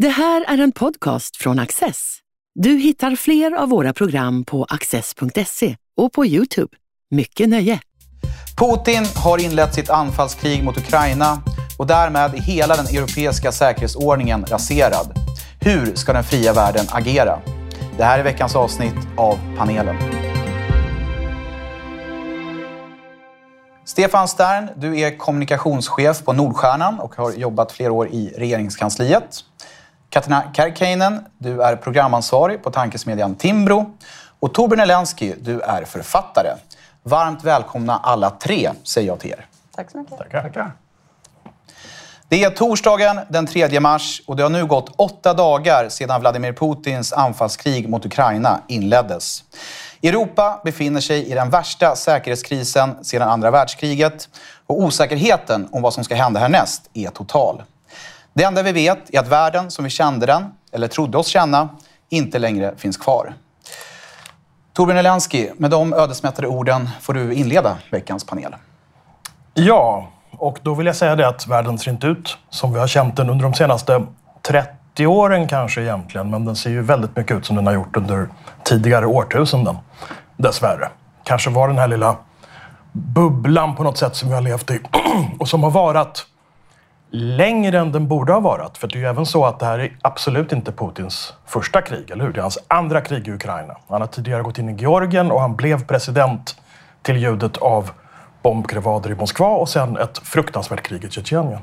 Det här är en podcast från Access. Du hittar fler av våra program på access.se och på Youtube. Mycket nöje! Putin har inlett sitt anfallskrig mot Ukraina och därmed är hela den europeiska säkerhetsordningen raserad. Hur ska den fria världen agera? Det här är veckans avsnitt av panelen. Stefan Stern, du är kommunikationschef på Nordstjärnan och har jobbat flera år i regeringskansliet. Katarina Kärkkäinen, du är programansvarig på tankesmedjan Timbro. Och Torbjörn Elensky, du är författare. Varmt välkomna alla tre, säger jag till er. Tack så mycket. Tackar. Tackar. Det är torsdagen den 3 mars och det har nu gått åtta dagar sedan Vladimir Putins anfallskrig mot Ukraina inleddes. Europa befinner sig i den värsta säkerhetskrisen sedan andra världskriget och osäkerheten om vad som ska hända härnäst är total. Det enda vi vet är att världen som vi kände den, eller trodde oss känna, inte längre finns kvar. Torbjörn Elensky, med de ödesmättade orden får du inleda veckans panel. Ja, och då vill jag säga det att världen ser inte ut som vi har känt den under de senaste 30 åren kanske egentligen. Men den ser ju väldigt mycket ut som den har gjort under tidigare årtusenden. Dessvärre. Kanske var den här lilla bubblan på något sätt som vi har levt i och som har varat längre än den borde ha varit. För det är ju även så att det här är absolut inte Putins första krig, eller hur? Det är hans andra krig i Ukraina. Han har tidigare gått in i Georgien och han blev president till ljudet av bombkrevader i Moskva och sen ett fruktansvärt krig i Tjetjenien.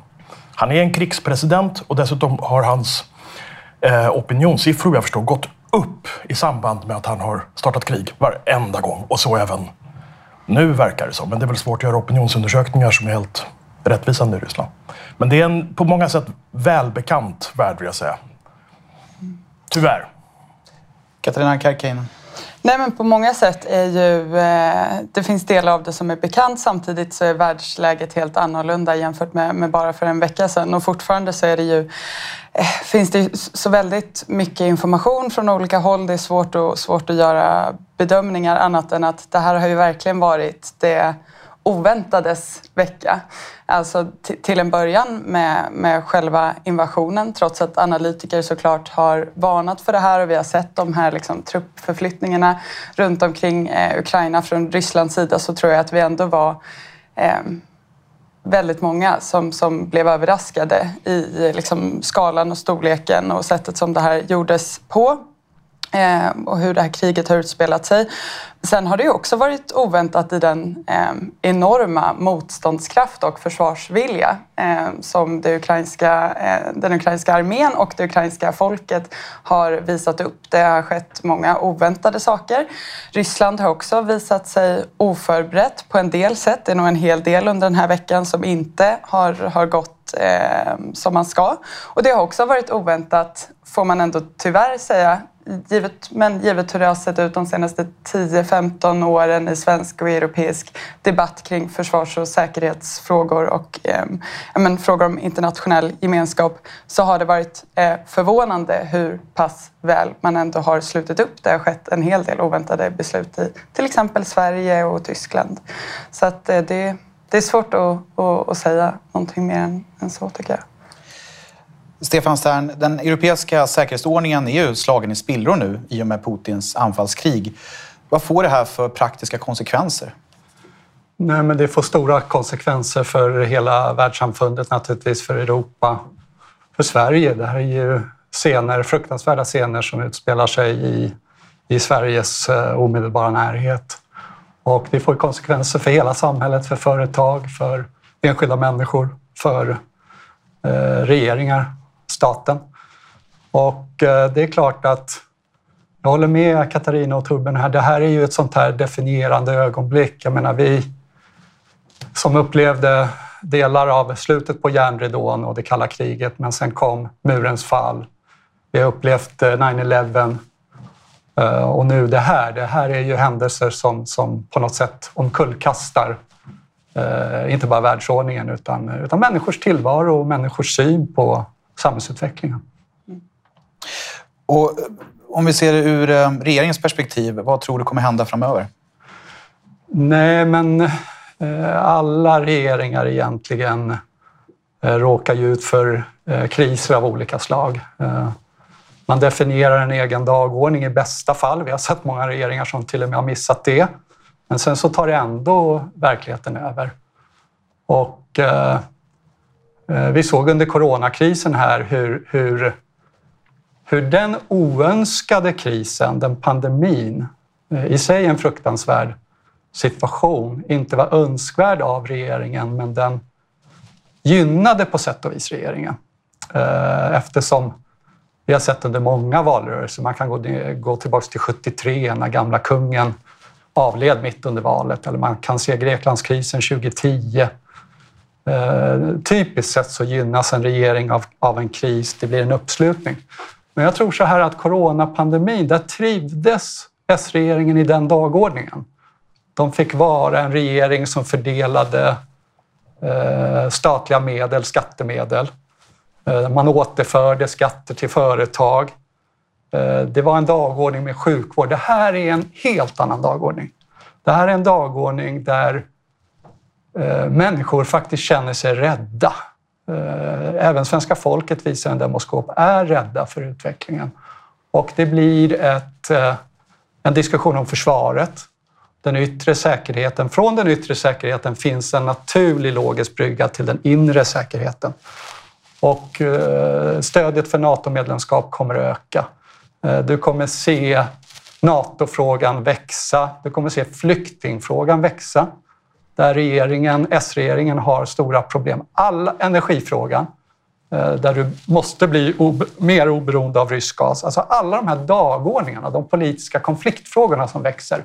Han är en krigspresident och dessutom har hans eh, opinionssiffror, jag förstår, gått upp i samband med att han har startat krig varenda gång. Och så även nu verkar det som. Men det är väl svårt att göra opinionsundersökningar som är helt rättvisande i Ryssland. Men det är en på många sätt välbekant värld, vill jag säga. Tyvärr. Katarina Kärkkäinen. Nej, men på många sätt är ju... Eh, det finns delar av det som är bekant. Samtidigt så är världsläget helt annorlunda jämfört med, med bara för en vecka sedan. Och fortfarande så är det ju, eh, finns det så väldigt mycket information från olika håll. Det är svårt, och, svårt att göra bedömningar annat än att det här har ju verkligen varit det oväntades vecka. Alltså till en början med, med själva invasionen trots att analytiker såklart har varnat för det här och vi har sett de här liksom, truppförflyttningarna runt omkring eh, Ukraina från Rysslands sida så tror jag att vi ändå var eh, väldigt många som, som blev överraskade i liksom, skalan och storleken och sättet som det här gjordes på Eh, och hur det här kriget har utspelat sig. Sen har det ju också varit oväntat i den eh, enorma motståndskraft och försvarsvilja eh, som det ukrainska, eh, den ukrainska armén och det ukrainska folket har visat upp. Det har skett många oväntade saker. Ryssland har också visat sig oförberett på en del sätt. Det är nog en hel del under den här veckan som inte har, har gått eh, som man ska. Och det har också varit oväntat, får man ändå tyvärr säga, givet, men givet hur det har sett ut de senaste 10-15 åren i svensk och europeisk debatt kring försvars och säkerhetsfrågor och eh, men, frågor om internationell gemenskap så har det varit eh, förvånande hur pass väl man ändå har slutit upp. Det har skett en hel del oväntade beslut i till exempel Sverige och Tyskland. Så att eh, det, det är svårt att, att, att säga någonting mer än, än så tycker jag. Stefan Stern, den europeiska säkerhetsordningen är ju slagen i spillror nu i och med Putins anfallskrig. Vad får det här för praktiska konsekvenser? Nej, men det får stora konsekvenser för hela världssamfundet, naturligtvis för Europa, för Sverige. Det här är ju scener, fruktansvärda scener som utspelar sig i, i Sveriges eh, omedelbara närhet. Och det får konsekvenser för hela samhället, för företag, för enskilda människor, för eh, regeringar staten. Och eh, det är klart att jag håller med Katarina och Torbjörn här. Det här är ju ett sånt här definierande ögonblick. Jag menar, vi som upplevde delar av slutet på järnridån och det kalla kriget, men sen kom murens fall. Vi har upplevt eh, 9-11 eh, och nu det här. Det här är ju händelser som, som på något sätt omkullkastar inte bara världsordningen utan, utan människors tillvaro och människors syn på samhällsutvecklingen. Och om vi ser det ur eh, regeringens perspektiv, vad tror du kommer hända framöver? Nej, men eh, alla regeringar egentligen eh, råkar ju ut för eh, kriser av olika slag. Eh, man definierar en egen dagordning i bästa fall. Vi har sett många regeringar som till och med har missat det. Men sen så tar det ändå verkligheten över. Och eh, eh Eh, vi såg under coronakrisen här hur, hur, hur den oönskade krisen, den pandemin, eh, i sig en fruktansvärd situation, inte var önskvärd av regeringen men den gynnade på sätt och vis regeringen. Eh, eftersom vi har sett under många valrörelser, man kan gå, gå tillbaka till 73 när gamla kungen avled mitt under valet eller man kan se Greklandskrisen 2010. Eh, typiskt sett så gynnas en regering av, av en kris, det blir en uppslutning. Men jag tror så här att coronapandemin, där trivdes S-regeringen i den dagordningen. De fick vara en regering som fördelade eh, statliga medel, skattemedel. Eh, man återförde skatter till företag. Eh, det var en dagordning med sjukvård. Det här är en helt annan dagordning. Det här är en dagordning där eh, Eh, människor faktiskt känner sig rädda. Eh, även svenska folket visar en demoskop är rädda för utvecklingen. Och det blir ett, eh, en diskussion om försvaret, den yttre säkerheten. Från den yttre säkerheten finns en naturlig logisk brygga till den inre säkerheten. Och stödet för NATO-medlemskap kommer att öka. Du kommer se NATO-frågan växa. Du kommer se flyktingfrågan växa. Där regeringen, S-regeringen har stora problem. All energifrågan, eh, där du måste bli mer oberoende av rysk gas. Alltså alla de här dagordningarna, de politiska konfliktfrågorna som växer,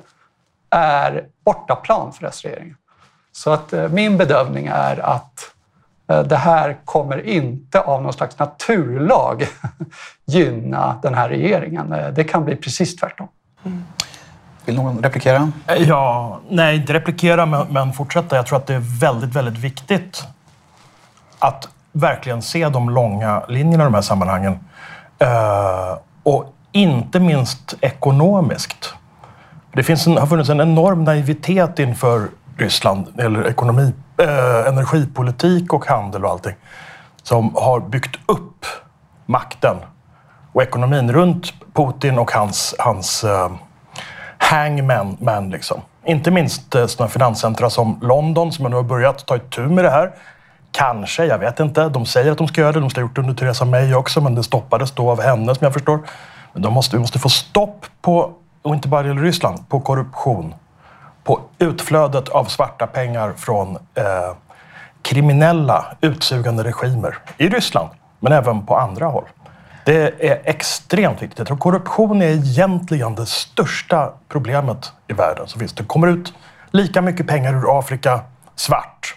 är bortaplan för S-regeringen. Så att eh, min bedömning är att eh, det här kommer inte av någon slags naturlag gynna den här regeringen. Det kan bli precis tvärtom. Mm. Vill någon replikera? Eh, ja, nej, inte replikera men, fortsätta. Jag tror att det är väldigt, väldigt viktigt att verkligen se de långa linjerna i de här sammanhangen. Eh, och inte minst ekonomiskt. Det finns en, har funnits en enorm naivitet inför Ryssland eller ekonomi eh, energipolitik och handel och allting som har byggt upp makten och ekonomin runt Putin och hans, hans eh, hangman. Man, liksom. Inte minst eh, sådana finanscentra som London som nu har börjat ta itu med det här. Kanske, jag vet inte. De säger att de ska göra det. De ska ha gjort det under Theresa May också, men det stoppades då av henne som jag förstår. Men de måste, vi måste få stopp på, och inte bara i Ryssland, på korruption på utflödet av svarta pengar från eh, kriminella utsugande regimer i Ryssland, men även på andra håll. Det är extremt viktigt. Jag tror korruption är egentligen det största problemet i världen som finns. Det kommer ut lika mycket pengar ur Afrika svart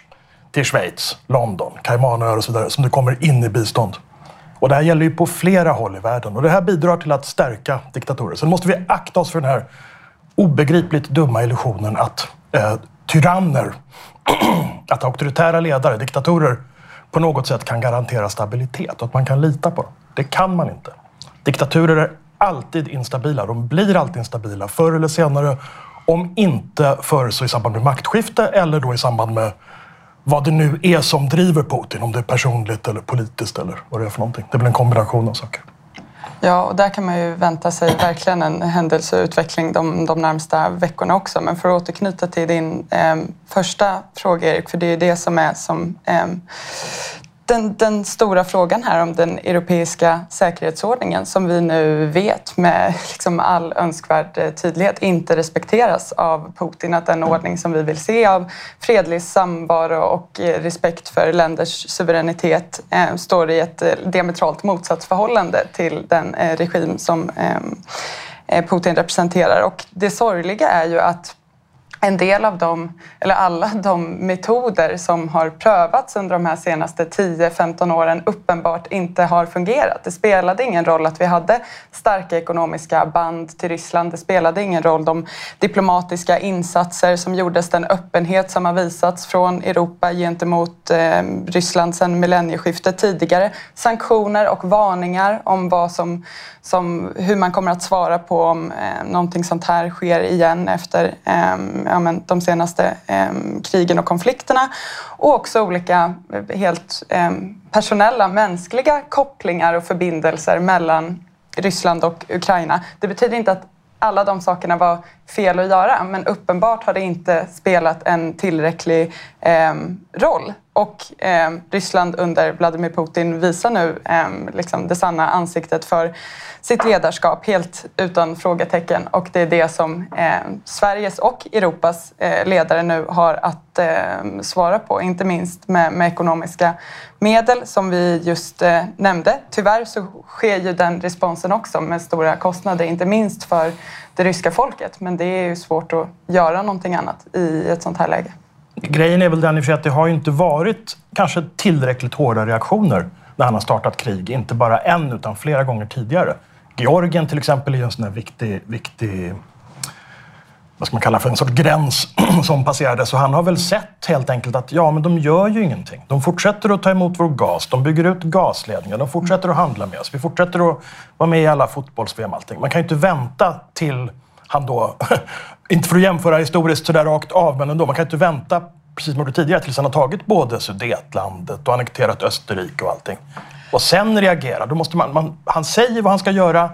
till Schweiz, London, Caymanöar och så vidare som det kommer in i bistånd. Och det här gäller ju på flera håll i världen och det här bidrar till att stärka diktatorer. Sen måste vi akta oss för den här obegripligt dumma illusionen att eh, tyranner, att auktoritära ledare, diktatorer på något sätt kan garantera stabilitet och att man kan lita på dem. Det kan man inte. Diktaturer är alltid instabila. De blir alltid instabila förr eller senare. Om inte förr så i samband med maktskifte eller då i samband med vad det nu är som driver Putin. Om det är personligt eller politiskt eller vad det är för någonting. Det blir en kombination av saker. Ja, och där kan man ju vänta sig verkligen en händelseutveckling de, de närmsta veckorna också. Men för att återknyta till din eh, första fråga, Erik, för det är ju det som är som eh, den, den, stora frågan här om den europeiska säkerhetsordningen som vi nu vet med liksom all önskvärd eh, tydlighet inte respekteras av Putin. Att den ordning som vi vill se av fredlig samvaro och eh, respekt för länders suveränitet eh, står i ett eh, diametralt motsatsförhållande till den eh, regim som ehm, eh, Putin representerar. Och det sorgliga är ju att en del av dem, eller alla de metoder som har prövats under de här senaste 10-15 åren uppenbart inte har fungerat. Det spelade ingen roll att vi hade starka ekonomiska band till Ryssland. Det spelade ingen roll de diplomatiska insatser som gjordes, den öppenhet som har visats från Europa gentemot eh, Ryssland sedan millennieskiftet tidigare. Sanktioner och varningar om vad som, som, hur man kommer att svara på om eh, någonting sånt här sker igen efter eh, ja, men, de senaste eh, krigen och konflikterna och också olika eh, helt eh, personella, mänskliga kopplingar och förbindelser mellan Ryssland och Ukraina. Det betyder inte att alla de sakerna var fel att göra men uppenbart har det inte spelat en tillräcklig eh, roll. Och eh, Ryssland under Vladimir Putin visar nu eh, liksom det sanna ansiktet för sitt ledarskap helt utan frågetecken och det är det som eh, Sveriges och Europas eh, ledare nu har att eh, svara på, inte minst med, med, ekonomiska medel som vi just eh, nämnde. Tyvärr så sker ju den responsen också med stora kostnader, inte minst för det ryska folket, men det är ju svårt att göra någonting annat i ett sånt här läge. Grejen är väl den i att det har ju inte varit kanske tillräckligt hårda reaktioner när han har startat krig. Inte bara en, utan flera gånger tidigare. Georgien till exempel är ju en sån här viktig, viktig vad ska man kalla för en sorts gräns som passerades. Så han har väl sett helt enkelt att ja, men de gör ju ingenting. De fortsätter att ta emot vår gas, de bygger ut gasledningar, de fortsätter att handla med oss. Vi fortsätter att vara med i alla fotbolls-VM allting. Man kan ju inte vänta till han då, inte för att jämföra historiskt sådär rakt av, men ändå, man kan inte vänta precis som man gjorde tidigare tills han har tagit både Sudetlandet och annekterat Österrike och allting och sen reagera. Då måste man, man, han säger vad han ska göra,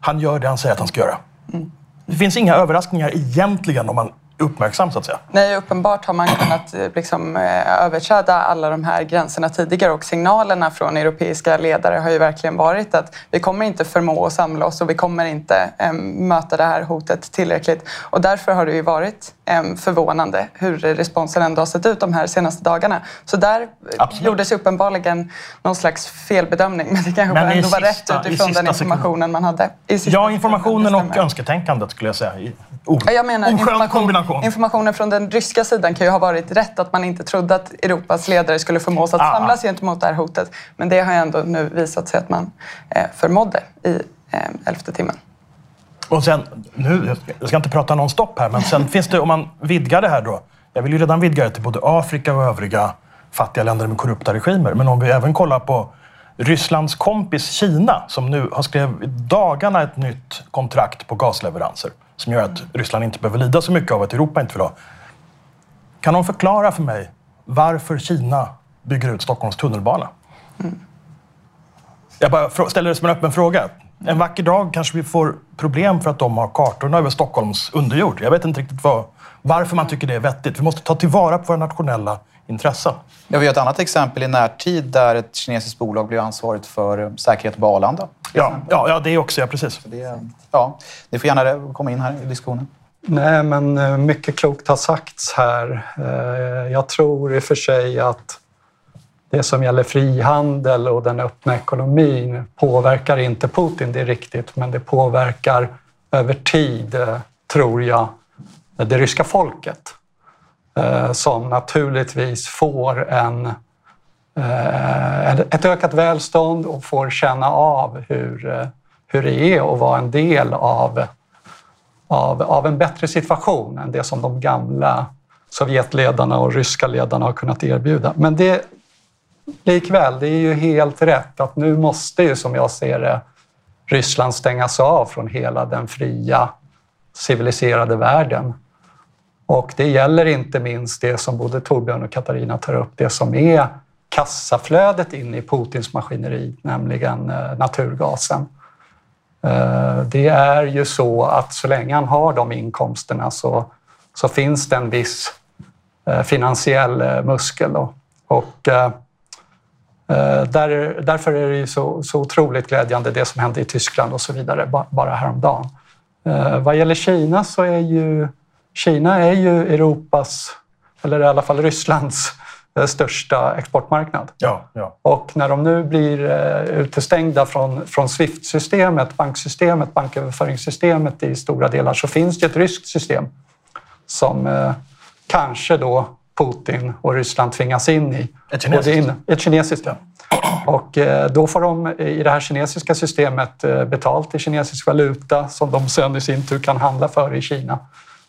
han gör det han säger att han ska göra. Mm. Det finns inga överraskningar egentligen om man uppmärksam så att säga. Nej, uppenbart har man kunnat eh, liksom, eh, överträda alla de här gränserna tidigare och signalerna från europeiska ledare har ju verkligen varit att vi kommer inte förmå att samla oss och vi kommer inte äm, möta det här hotet tillräckligt. Och därför har det ju varit äm, förvånande hur responsen ändå har sett ut de här senaste dagarna. Så där eh, Absolut. gjordes uppenbarligen någon slags felbedömning men det kanske men ändå var rätt utifrån den informationen man hade. ja, informationen och önsketänkandet skulle jag säga. O jag menar, information, information. Informationen från den ryska sidan kan ju ha varit rätt, att man inte trodde att Europas ledare skulle förmås att ah. samlas gentemot det här hotet. Men det har ändå nu visat sig att man eh, förmådde i eh, elfte timmen. Och sen, nu, jag ska inte prata nonstop här, men sen finns det, om man vidgar det här då. Jag vill ju redan vidga det till både Afrika och övriga fattiga länder med korrupta regimer. Men om vi även kollar på Rysslands kompis Kina som nu har skrivit i dagarna ett nytt kontrakt på gasleveranser som gör att Ryssland inte behöver lida så mycket av att Europa inte vill ha. Kan någon förklara för mig varför Kina bygger ut Stockholms tunnelbana? Mm. Jag bara ställer det som en öppen fråga. En vacker dag kanske vi får problem för att de har kartorna över Stockholms underjord. Jag vet inte riktigt vad, varför man tycker det är vettigt. Vi måste ta tillvara på våra nationella intressen. Ja, vi har ett annat exempel i närtid där ett kinesiskt bolag blev ansvarigt för säkerhet på Arlanda. Ja, ja, ja, det också. Ja, precis. Det, ja, ni får gärna komma in här i diskussionen. Nej, men eh, mycket klokt har sagts här. Eh, jag tror i och för sig att det som gäller frihandel och den öppna ekonomin påverkar inte Putin, det är riktigt, men det påverkar över tid, eh, tror jag, det ryska folket Eh, som naturligtvis får en Eh, ett ökat välstånd och får känna av hur, eh, hur det är att vara en del av, av, av en bättre situation än det som de gamla Sovjetledarna och ryska ledarna har kunnat erbjuda. Men det, likväl, det är ju helt rätt att nu måste ju, som jag ser det, Ryssland stängas av från hela den fria civiliserade världen. Och det gäller inte minst det som både Torbjörn och Katarina tar upp, det som är kassaflödet in i Putins maskineri, nämligen eh, naturgasen. Eh, det är ju så att så länge han har de inkomsterna så, så finns det en viss eh, finansiell muskel. Då. Och där, därför är det ju så, så otroligt glädjande det som hände i Tyskland och så vidare bara häromdagen. Vad gäller Kina så är ju Kina är ju Europas, eller i alla fall Rysslands, Eh, största exportmarknad. Ja, ja. Och när de nu blir eh, utestängda från, från Swift-systemet, banksystemet, banköverföringssystemet i stora delar, så finns det ett ryskt system som eh, kanske då Putin och Ryssland tvingas in i. Ett kinesiskt? In, ett kinesiskt, ja. Och eh, då får de i det här kinesiska systemet eh, betalt i kinesisk valuta som de sen i sin tur kan handla för i Kina.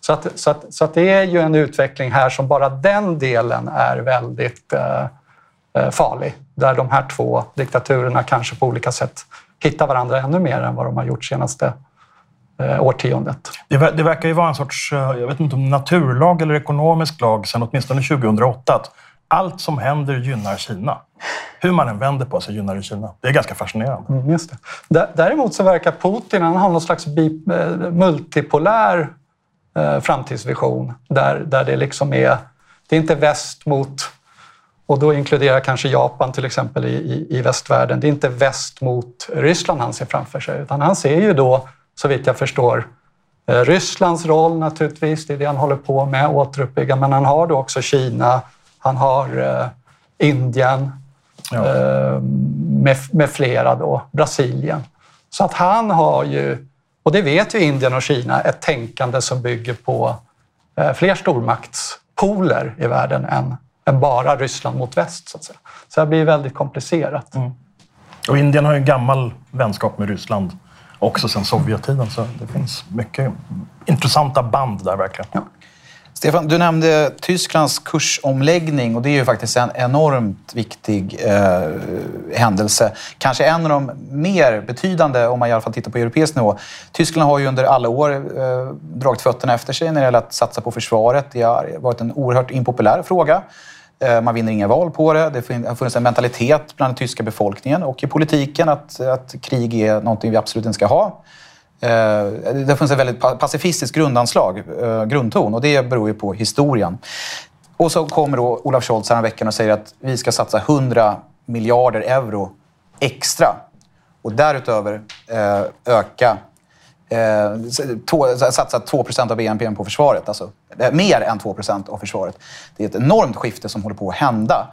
Så, att, så, att, så att det är ju en utveckling här som bara den delen är väldigt eh, eh, farlig. Där de här två diktaturerna kanske på olika sätt hittar varandra ännu mer än vad de har gjort senaste eh, årtiondet. Det, det, verkar ju vara en sorts, eh, jag vet inte om naturlag eller ekonomisk lag sedan åtminstone 2008 att allt som händer gynnar Kina. Hur man än vänder på sig gynnar det Kina. Det är ganska fascinerande. Mm, just det. Däremot så verkar Putin han har någon slags multipolär eh, framtidsvision där, där det liksom är, det är inte väst mot och då inkluderar kanske Japan till exempel i, i, i, västvärlden. Det är inte väst mot Ryssland han ser framför sig, utan han ser ju då, så vitt jag förstår, eh, Rysslands roll naturligtvis, det är det han håller på med, återuppbygga, men han har då också Kina, han har eh, Indien ja. eh, med, med flera då, Brasilien. Så att han har ju, och det vet ju Indien och Kina, ett tänkande som bygger på eh, fler stormaktspoler i världen än än bara Ryssland mot väst. Så, att säga. så det blir väldigt komplicerat. Mm. Och Indien har ju en gammal vänskap med Ryssland också sedan Sovjettiden, så det finns mycket intressanta band där verkligen. Ja. Stefan, du nämnde Tysklands kursomläggning och det är ju faktiskt en enormt viktig eh, händelse. Kanske en av de mer betydande om man i alla fall tittar på europeisk nivå. Tyskland har ju under alla år eh, dragit fötterna efter sig när det gäller att satsa på försvaret. Det har varit en oerhört impopulär fråga. Eh, man vinner inga val på det. Det har funnits en mentalitet bland den tyska befolkningen och i politiken att, att krig är någonting vi absolut inte ska ha. Eh, det har funnits ett väldigt pacifistiskt grundanslag, eh, grundton och det beror ju på historien. Och så kommer då Olaf Scholz veckan och säger att vi ska satsa 100 miljarder euro extra och därutöver eh, öka eh, satsa 2% av BNP på försvaret. Alltså, eh, mer än 2% av försvaret. Det är ett enormt skifte som håller på att hända.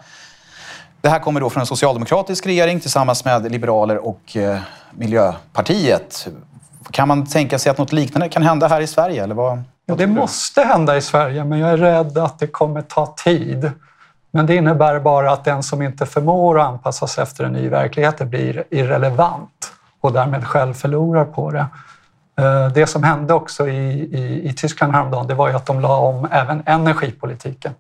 Det här kommer då från en socialdemokratisk regering tillsammans med Liberaler och eh, Miljöpartiet. Kan man tänka sig att något liknande kan hända här i Sverige? Eller vad, ja, det måste hända i Sverige, men jag är rädd att det kommer ta tid. Men det innebär bara att den som inte förmår att anpassa sig efter en ny verklighet blir irrelevant och därmed själv förlorar på det. Eh, det som hände också i, i, i Tyskland häromdagen det var ju att de la om även energipolitiken.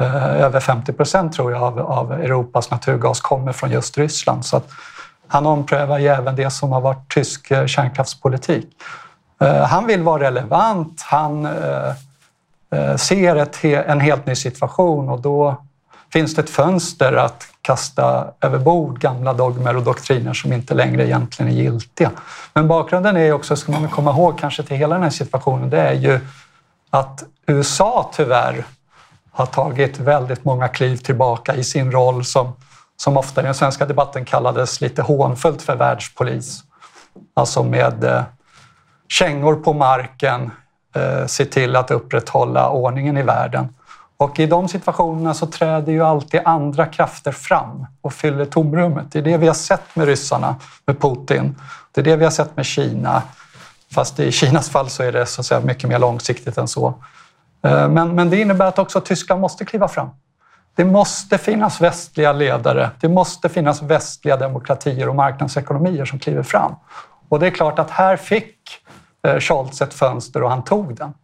Eh, över 50 procent tror jag av, av, Europas naturgas kommer från just Ryssland. Så att han omprövar ju även det som har varit tysk eh, kärnkraftspolitik. Eh, han vill vara relevant, han eh, ser ett, en helt ny situation och då finns det ett fönster att kasta över bord gamla dogmer och doktriner som inte längre egentligen är giltiga. Men bakgrunden är också, ska man komma ihåg kanske till hela den här situationen, det är ju att USA tyvärr har tagit väldigt många kliv tillbaka i sin roll som, som ofta i den svenska debatten kallades lite hånfullt för världspolis. Alltså med eh, kängor på marken, eh, se till att upprätthålla ordningen i världen. Och i de situationerna så träder ju alltid andra krafter fram och fyller tomrummet. Det är det vi har sett med ryssarna, med Putin. Det är det vi har sett med Kina. Fast i Kinas fall så är det så att säga mycket mer långsiktigt än så. Eh, men, men det innebär att också Tyskland måste kliva fram. Det måste finnas västliga ledare. Det måste finnas västliga demokratier och marknadsekonomier som kliver fram. Och det är klart att här fick eh, Scholz ett fönster och han tog den.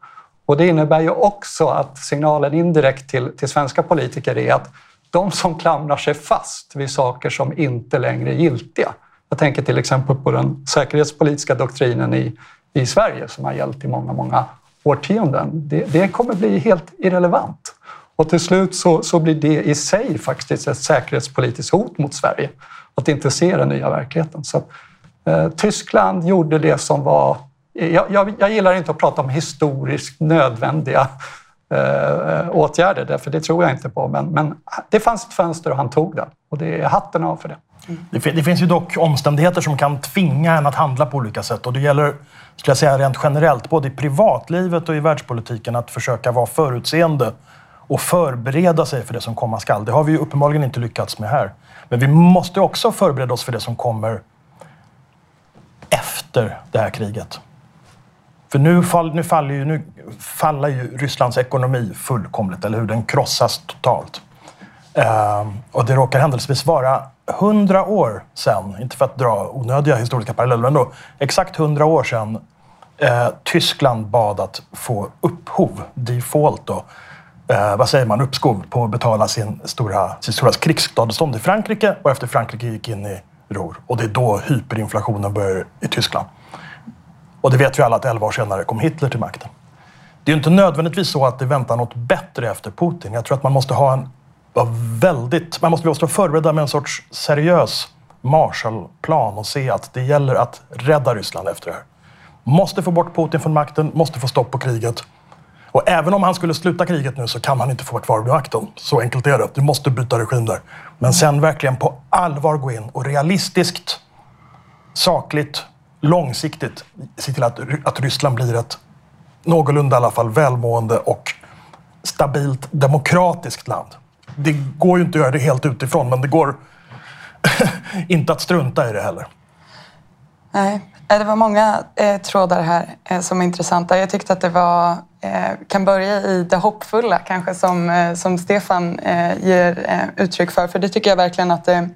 Och det innebär ju också att signalen indirekt till, till svenska politiker är att de som klamrar sig fast vid saker som inte längre är giltiga. Jag tänker till exempel på den säkerhetspolitiska doktrinen i, i Sverige som har gällt i många, många årtionden. Det, det kommer bli helt irrelevant. Och till slut så, så blir det i sig faktiskt ett säkerhetspolitiskt hot mot Sverige. Att inte se den nya verkligheten. Så, eh, Tyskland gjorde det som var jag, jag, jag, gillar inte att prata om historiskt nödvändiga eh, åtgärder, därför det tror jag inte på. Men, men, det fanns ett fönster och han tog det. Och det är hatten av för det. Det, det, finns ju dock omständigheter som kan tvinga en att handla på olika sätt. Och det gäller, skulle jag säga, rent generellt, både i privatlivet och i världspolitiken, att försöka vara förutseende och förbereda sig för det som komma skall. Det har vi ju uppenbarligen inte lyckats med här. Men vi måste också förbereda oss för det som kommer efter det här kriget. För nu, fall, nu, faller ju, nu faller ju Rysslands ekonomi fullkomligt, eller hur? Den krossas totalt. Uh, och det råkar händelsevis vara hundra år sedan, inte för att dra onödiga historiska paralleller, men då exakt hundra år sedan uh, Tyskland bad att få upphov, default då, eh, vad säger man, uppskov på att betala sin stora, sin stora krigsskadestånd i Frankrike och efter Frankrike gick in i ROR. Och det är då hyperinflationen börjar i Tyskland. Och det vet vi alla att elva år senare kom Hitler till makten. Det är ju inte nödvändigtvis så att det väntar något bättre efter Putin. Jag tror att man måste ha en väldigt... Man måste vara förberedda med en sorts seriös Marshallplan och se att det gäller att rädda Ryssland efter det här. Måste få bort Putin från makten, måste få stopp på kriget. Och även om han skulle sluta kriget nu så kan han inte få vara kvar vid makten. Så enkelt är det. Du måste byta regim där. Men sen verkligen på allvar gå in och realistiskt, sakligt, långsiktigt se till att, att Ryssland blir ett någorlunda i alla fall välmående och stabilt demokratiskt land. Det går ju inte att göra det helt utifrån, men det går inte att strunta i det heller. Nej, äh, det var många eh, trådar här eh, som är intressanta. Jag tyckte att det var, Eh, kan börja i det hoppfulla kanske som, eh, som Stefan eh, ger uttryck för. För det tycker jag verkligen att det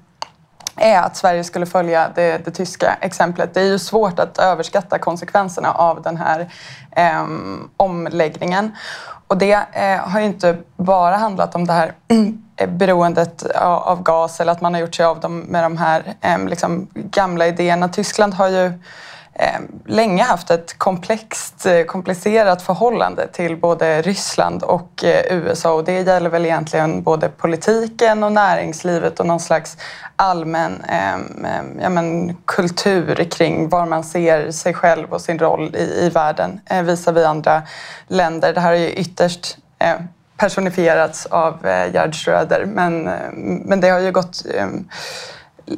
är att Sverige skulle följa det, det, tyska exemplet. Det är ju svårt att överskatta konsekvenserna av den här ehm, omläggningen. Och det har ju inte bara handlat om det här beroendet av gas eller att man har gjort sig av dem med de här ehm, liksom, gamla idéerna. Tyskland har ju Eh, länge haft ett komplext, eh, komplicerat förhållande till både Ryssland och eh, USA och det gäller väl egentligen både politiken och näringslivet och någon slags allmän ehm, ehm, ja, men, kultur kring var man ser sig själv och sin roll i, i världen eh, visavi andra länder. Det här är ju ytterst personifierats av eh, Gerd Schröder. Men, eh, men det har ju gått eh,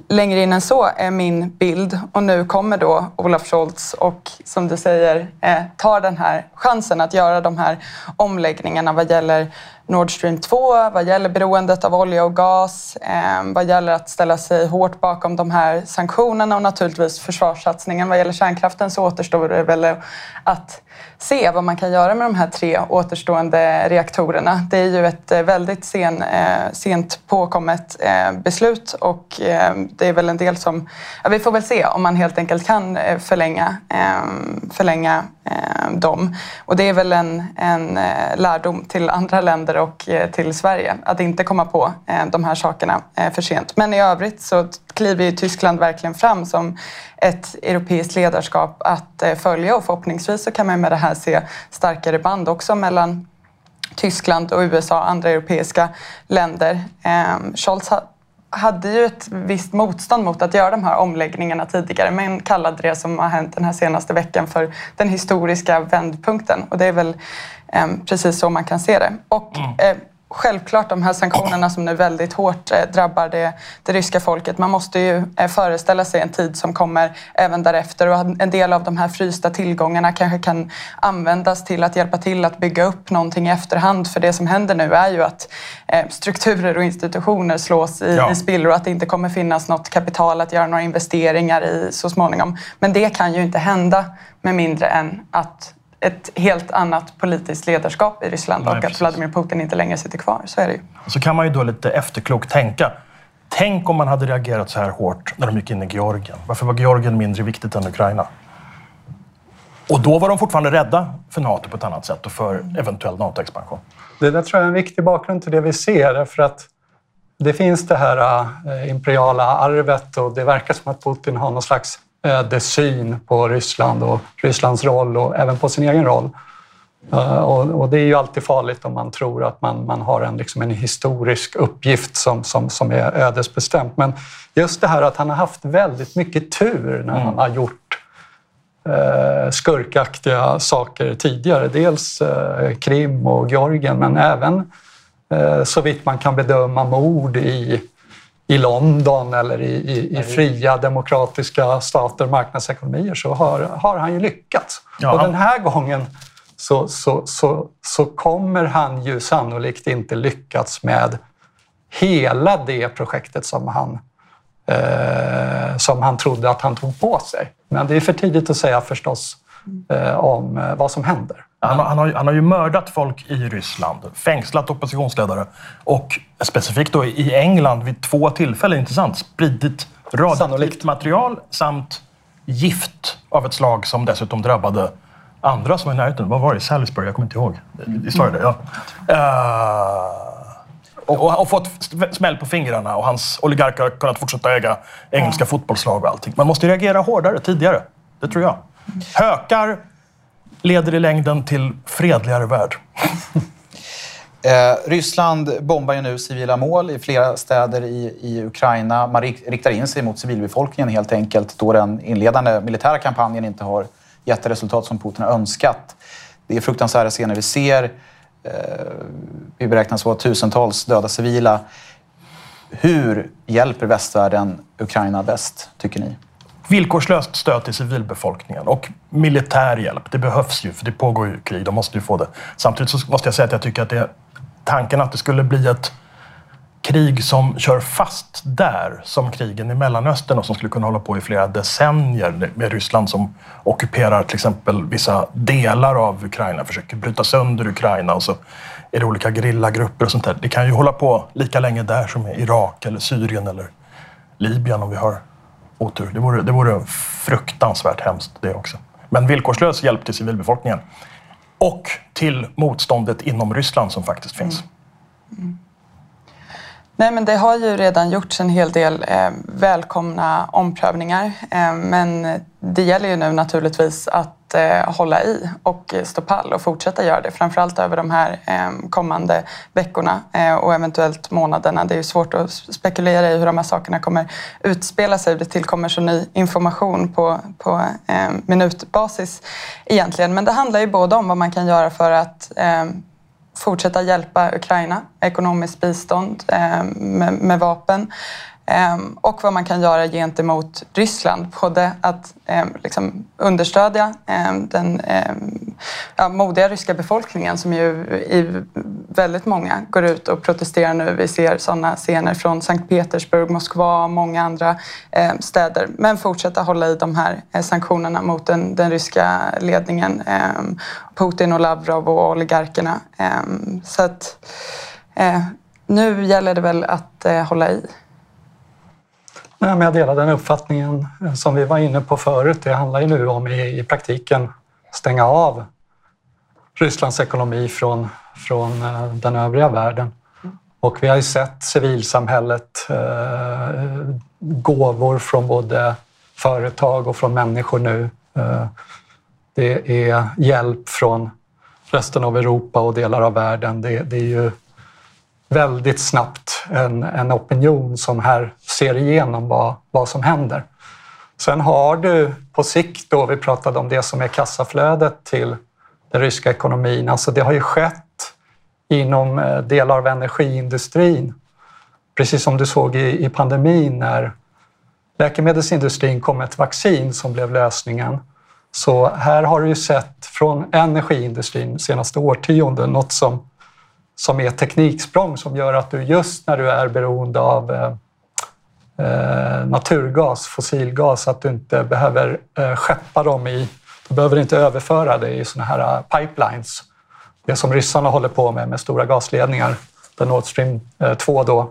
längre in än så är min bild. Och nu kommer då Olaf Scholz och som du säger eh, tar den här chansen att göra de här omläggningarna vad gäller Nord Stream 2, vad gäller beroendet av olja och gas, eh, vad gäller att ställa sig hårt bakom de här sanktionerna och naturligtvis försvarssatsningen. Vad gäller kärnkraften så återstår det väl att se vad man kan göra med de här tre återstående reaktorerna. Det är ju ett eh, väldigt sen, eh, sent påkommet eh, beslut och eh, det är väl en del som... Ja, vi får väl se om man helt enkelt kan eh, förlänga, ehm, förlänga ehm, dem. Och det är väl en, en lärdom till andra länder och till Sverige att inte komma på de här sakerna för sent. Men i övrigt så kliver ju Tyskland verkligen fram som ett europeiskt ledarskap att eh, följa och förhoppningsvis så kan man med det här se starkare band också mellan Tyskland och USA och andra europeiska länder. Ehm, Scholz hade ju ett visst motstånd mot att göra de här omläggningarna tidigare men kallade det som har hänt den här senaste veckan för den historiska vändpunkten och det är väl ehm, precis så man kan se det. Och, mm. Eh, självklart de här sanktionerna som nu väldigt hårt eh, drabbar det, det ryska folket. Man måste ju eh, föreställa sig en tid som kommer även därefter och en del av de här frysta tillgångarna kanske kan användas till att hjälpa till att bygga upp någonting i efterhand. För det som händer nu är ju att eh, strukturer och institutioner slås i, ja. i spillror och att det inte kommer finnas något kapital att göra några investeringar i så småningom. Men det kan ju inte hända med mindre än att ett helt annat politiskt ledarskap i Ryssland Nej, och precis. att Vladimir Putin inte längre sitter kvar. Så är det ju. Så kan man ju då lite efterklokt tänka. Tänk om man hade reagerat så här hårt när de gick in i Georgien. Varför var Georgien mindre viktigt än Ukraina? Och då var de fortfarande rädda för NATO på ett annat sätt och för eventuell NATO-expansion. Det där tror jag är en viktig bakgrund till det vi ser. För att det finns det här äh, imperiala arvet och det verkar som att Putin har någon slags ödessyn på Ryssland och Rysslands roll och även på sin egen roll. Uh, och, och, det är ju alltid farligt om man tror att man, man har en, liksom en historisk uppgift som, som, som är ödesbestämt. Men just det här att han har haft väldigt mycket tur när mm. han har gjort uh, skurkaktiga saker tidigare. Dels uh, Krim och Georgien men även så vitt man kan bedöma mord i i London eller i, i, i fria demokratiska stater, marknadsekonomier, så har, har han ju lyckats. Ja. Och den här gången så, så, så, så kommer han ju sannolikt inte lyckats med hela det projektet som han, eh, som han trodde att han tog på sig. Men det är för tidigt att säga förstås eh, om eh, vad som händer. Han, han, har, han har ju mördat folk i Ryssland, fängslat oppositionsledare och specifikt då i England vid två tillfällen, intressant, spridit radioaktivt material samt gift av ett slag som dessutom drabbade andra som var i närheten. Vad var det? Salisbury? Jag kommer inte ihåg. Var det det? Ja. Uh, och, och fått smäll på fingrarna och hans oligarker har kunnat fortsätta äga engelska ja. fotbollslag och allting. Man måste reagera hårdare tidigare. Det tror jag. Hökar leder i längden till fredligare värld. Eh, Ryssland bombar ju nu civila mål i flera städer i, i Ukraina. Man riktar in sig mot civilbefolkningen helt enkelt då den inledande militära kampanjen inte har gett det resultat som Putin har önskat. Det är fruktansvärda scener vi ser. Eh, vi beräknas vara tusentals döda civila. Hur hjälper västvärlden Ukraina bäst, tycker ni? Villkorslöst stöd till civilbefolkningen och militär hjälp. Det behövs ju, för det pågår ju krig. De måste ju få det. Samtidigt så måste jag säga att jag tycker att det tanken att det skulle bli ett krig som kör fast där, som krigen i Mellanöstern och som skulle kunna hålla på i flera decennier med Ryssland som ockuperar till exempel vissa delar av Ukraina, försöker bryta sönder Ukraina och så är det olika grillagrupper och sånt där. Det kan ju hålla på lika länge där som i Irak eller Syrien eller Libyen om vi har otur. Det vore, det vore fruktansvärt hemskt det också. Men villkorslös hjälp till civilbefolkningen och till motståndet inom Ryssland som faktiskt finns. Mm. Mm. Nej, men det har ju redan gjorts en hel del eh, välkomna omprövningar. Eh, men det gäller ju nu naturligtvis att eh, hålla i och stå pall och fortsätta göra det. Framförallt över de här eh, kommande veckorna eh, och eventuellt månaderna. Det är ju svårt att spekulera i hur de här sakerna kommer utspela sig. Det tillkommer så ny information på, på eh, minutbasis egentligen. Men det handlar ju både om vad man kan göra för att eh, fortsätta hjälpa Ukraina, ekonomiskt bistånd eh, med, med vapen. Ehm, och vad man kan göra gentemot Ryssland. Både att ehm, liksom understödja ehm, den ja, modiga ryska befolkningen som ju i väldigt många går ut och protesterar nu. Vi ser sådana scener från Sankt Petersburg, Moskva och många andra städer. Men fortsätta hålla i de här eh, sanktionerna mot den, den ryska ledningen. Putin och Lavrov och oligarkerna. Så att eh, nu gäller det väl att eh, hålla i. Nej, men jag delar den uppfattningen eh, som vi var inne på förut. Det handlar ju nu om i, i praktiken stänga av Rysslands ekonomi från, från eh, den övriga världen. Och vi har ju sett civilsamhället, eh, gåvor från både företag och från människor nu. Eh, det är hjälp från resten av Europa och delar av världen. Det, det är ju väldigt snabbt en, en opinion som här ser igenom vad, vad som händer. Sen har du på sikt, då vi pratade om det som är kassaflödet till den ryska ekonomin, alltså det har ju skett inom eh, delar av energiindustrin. Precis som du såg i, i pandemin när läkemedelsindustrin kom med ett vaccin som blev lösningen. Så här har du ju sett från energiindustrin senaste årtionden något som som är tekniksprång som gör att du just när du är beroende av eh, eh, naturgas, fossilgas, att du inte behöver eh, skeppa dem i, du behöver inte överföra det i såna här eh, pipelines. Det som ryssarna håller på med, med stora gasledningar, där Nord Stream eh, 2 då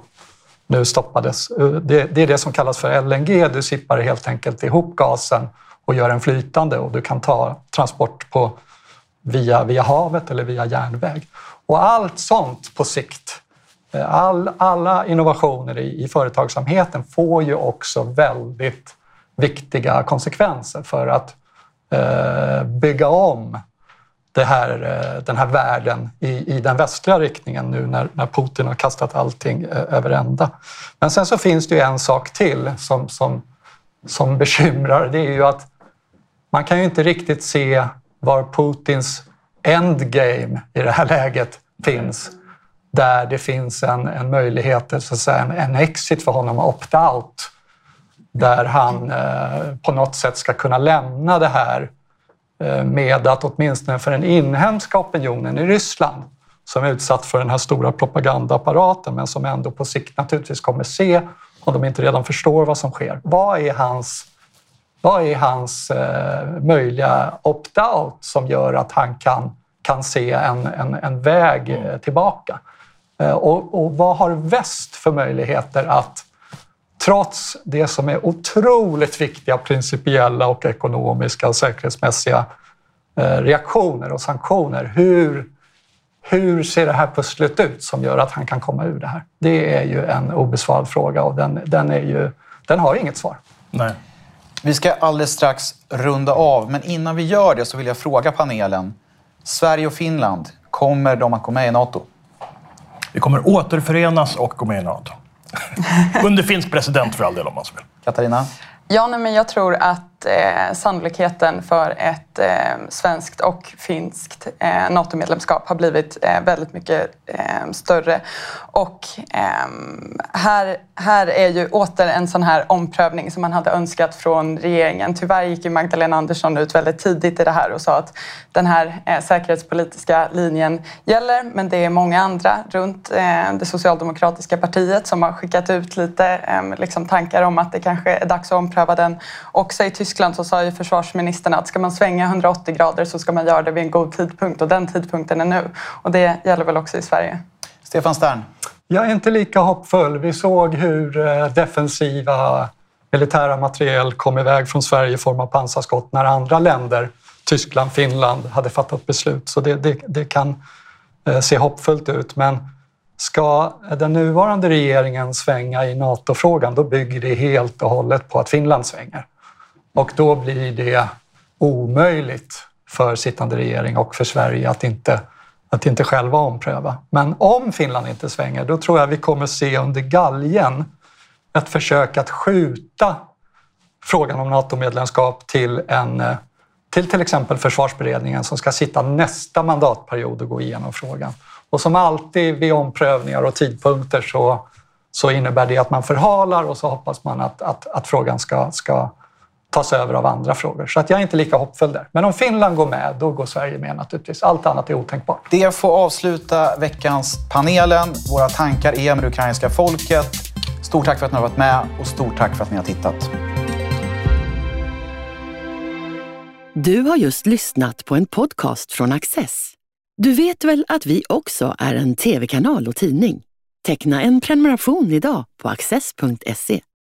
nu stoppades. Det, det är det som kallas för LNG. Du sippar helt enkelt ihop gasen och gör den flytande och du kan ta transport på, via, via havet eller via järnväg. Och allt sånt på sikt, eh, all, alla innovationer i, i företagsamheten får ju också väldigt viktiga konsekvenser för att eh, bygga om det här, eh, den här världen i, i den västliga riktningen nu när, när Putin har kastat allting eh, över ända. Men sen så finns det ju en sak till som, som, som bekymrar. Det är ju att man kan ju inte riktigt se var Putins endgame i det här läget finns. Där det finns en, en möjlighet, så att säga, en, en exit för honom, opt-out. Där han eh, på något sätt ska kunna lämna det här eh, med att åtminstone för den inhemska opinionen i Ryssland som är utsatt för den här stora propagandaapparaten men som ändå på sikt naturligtvis kommer se om de inte redan förstår vad som sker. Vad är hans vad är hans eh, möjliga opt-out som gör att han kan, kan se en, en, en väg mm. eh, tillbaka? Eh, och, och, vad har väst för möjligheter att trots det som är otroligt viktiga principiella och ekonomiska och säkerhetsmässiga eh, reaktioner och sanktioner, hur, hur ser det här pusslet ut som gör att han kan komma ur det här? Det är ju en obesvarad fråga och den, den, är ju, den har inget svar. Nej. Vi ska alldeles strax runda av, men innan vi gör det så vill jag fråga panelen. Sverige och Finland, kommer de att gå med i NATO? Vi kommer återförenas och gå med i NATO. Under finsk president för all del om man så vill. Katarina? Ja, nej, men jag tror att eh, sannolikheten för ett eh, svenskt och finskt eh, NATO-medlemskap har blivit eh, väldigt mycket eh, större. Och ehm, här, här är ju åter en sån här omprövning som man hade önskat från regeringen. Tyvärr gick ju Magdalena Andersson ut väldigt tidigt i det här och sa att den här eh, säkerhetspolitiska linjen gäller, men det är många andra runt eh, det socialdemokratiska partiet som har skickat ut lite eh, liksom tankar om att det kanske är dags att ompröva den. Också i Tyskland så sa ju försvarsministern att ska man svänga 180 grader så ska man göra det vid en god tidpunkt och den tidpunkten är nu. Och det gäller väl också i Sverige. Stefan Stern? Jag är inte lika hoppfull. Vi såg hur eh, defensiva militära materiel kom iväg från Sverige i form av pansarskott när andra länder, Tyskland, Finland, hade fattat beslut. Så det, det, det kan eh, se hoppfullt ut. Men ska den nuvarande regeringen svänga i NATO-frågan, då bygger det helt och hållet på att Finland svänger. Och då blir det omöjligt för sittande regering och för Sverige att inte, att inte själva ompröva. Men om Finland inte svänger, då tror jag vi kommer se under galgen ett försök att skjuta frågan om NATO-medlemskap till, en, till till exempel försvarsberedningen som ska sitta nästa mandatperiod och gå igenom frågan. Och som alltid vid omprövningar och tidpunkter så, så innebär det att man förhalar och så hoppas man att, att, att frågan ska, ska tas över av andra frågor. Så att jag är inte lika hoppfull där. Men om Finland går med, då går Sverige med naturligtvis. Allt annat är otänkbart. Det får avsluta veckans panelen. Våra tankar är med det ukrainska folket. Stort tack för att ni har varit med och stort tack för att ni har tittat. Du har just lyssnat på en podcast från Access. Du vet väl att vi också är en tv-kanal och tidning? Teckna en prenumeration idag på access.se.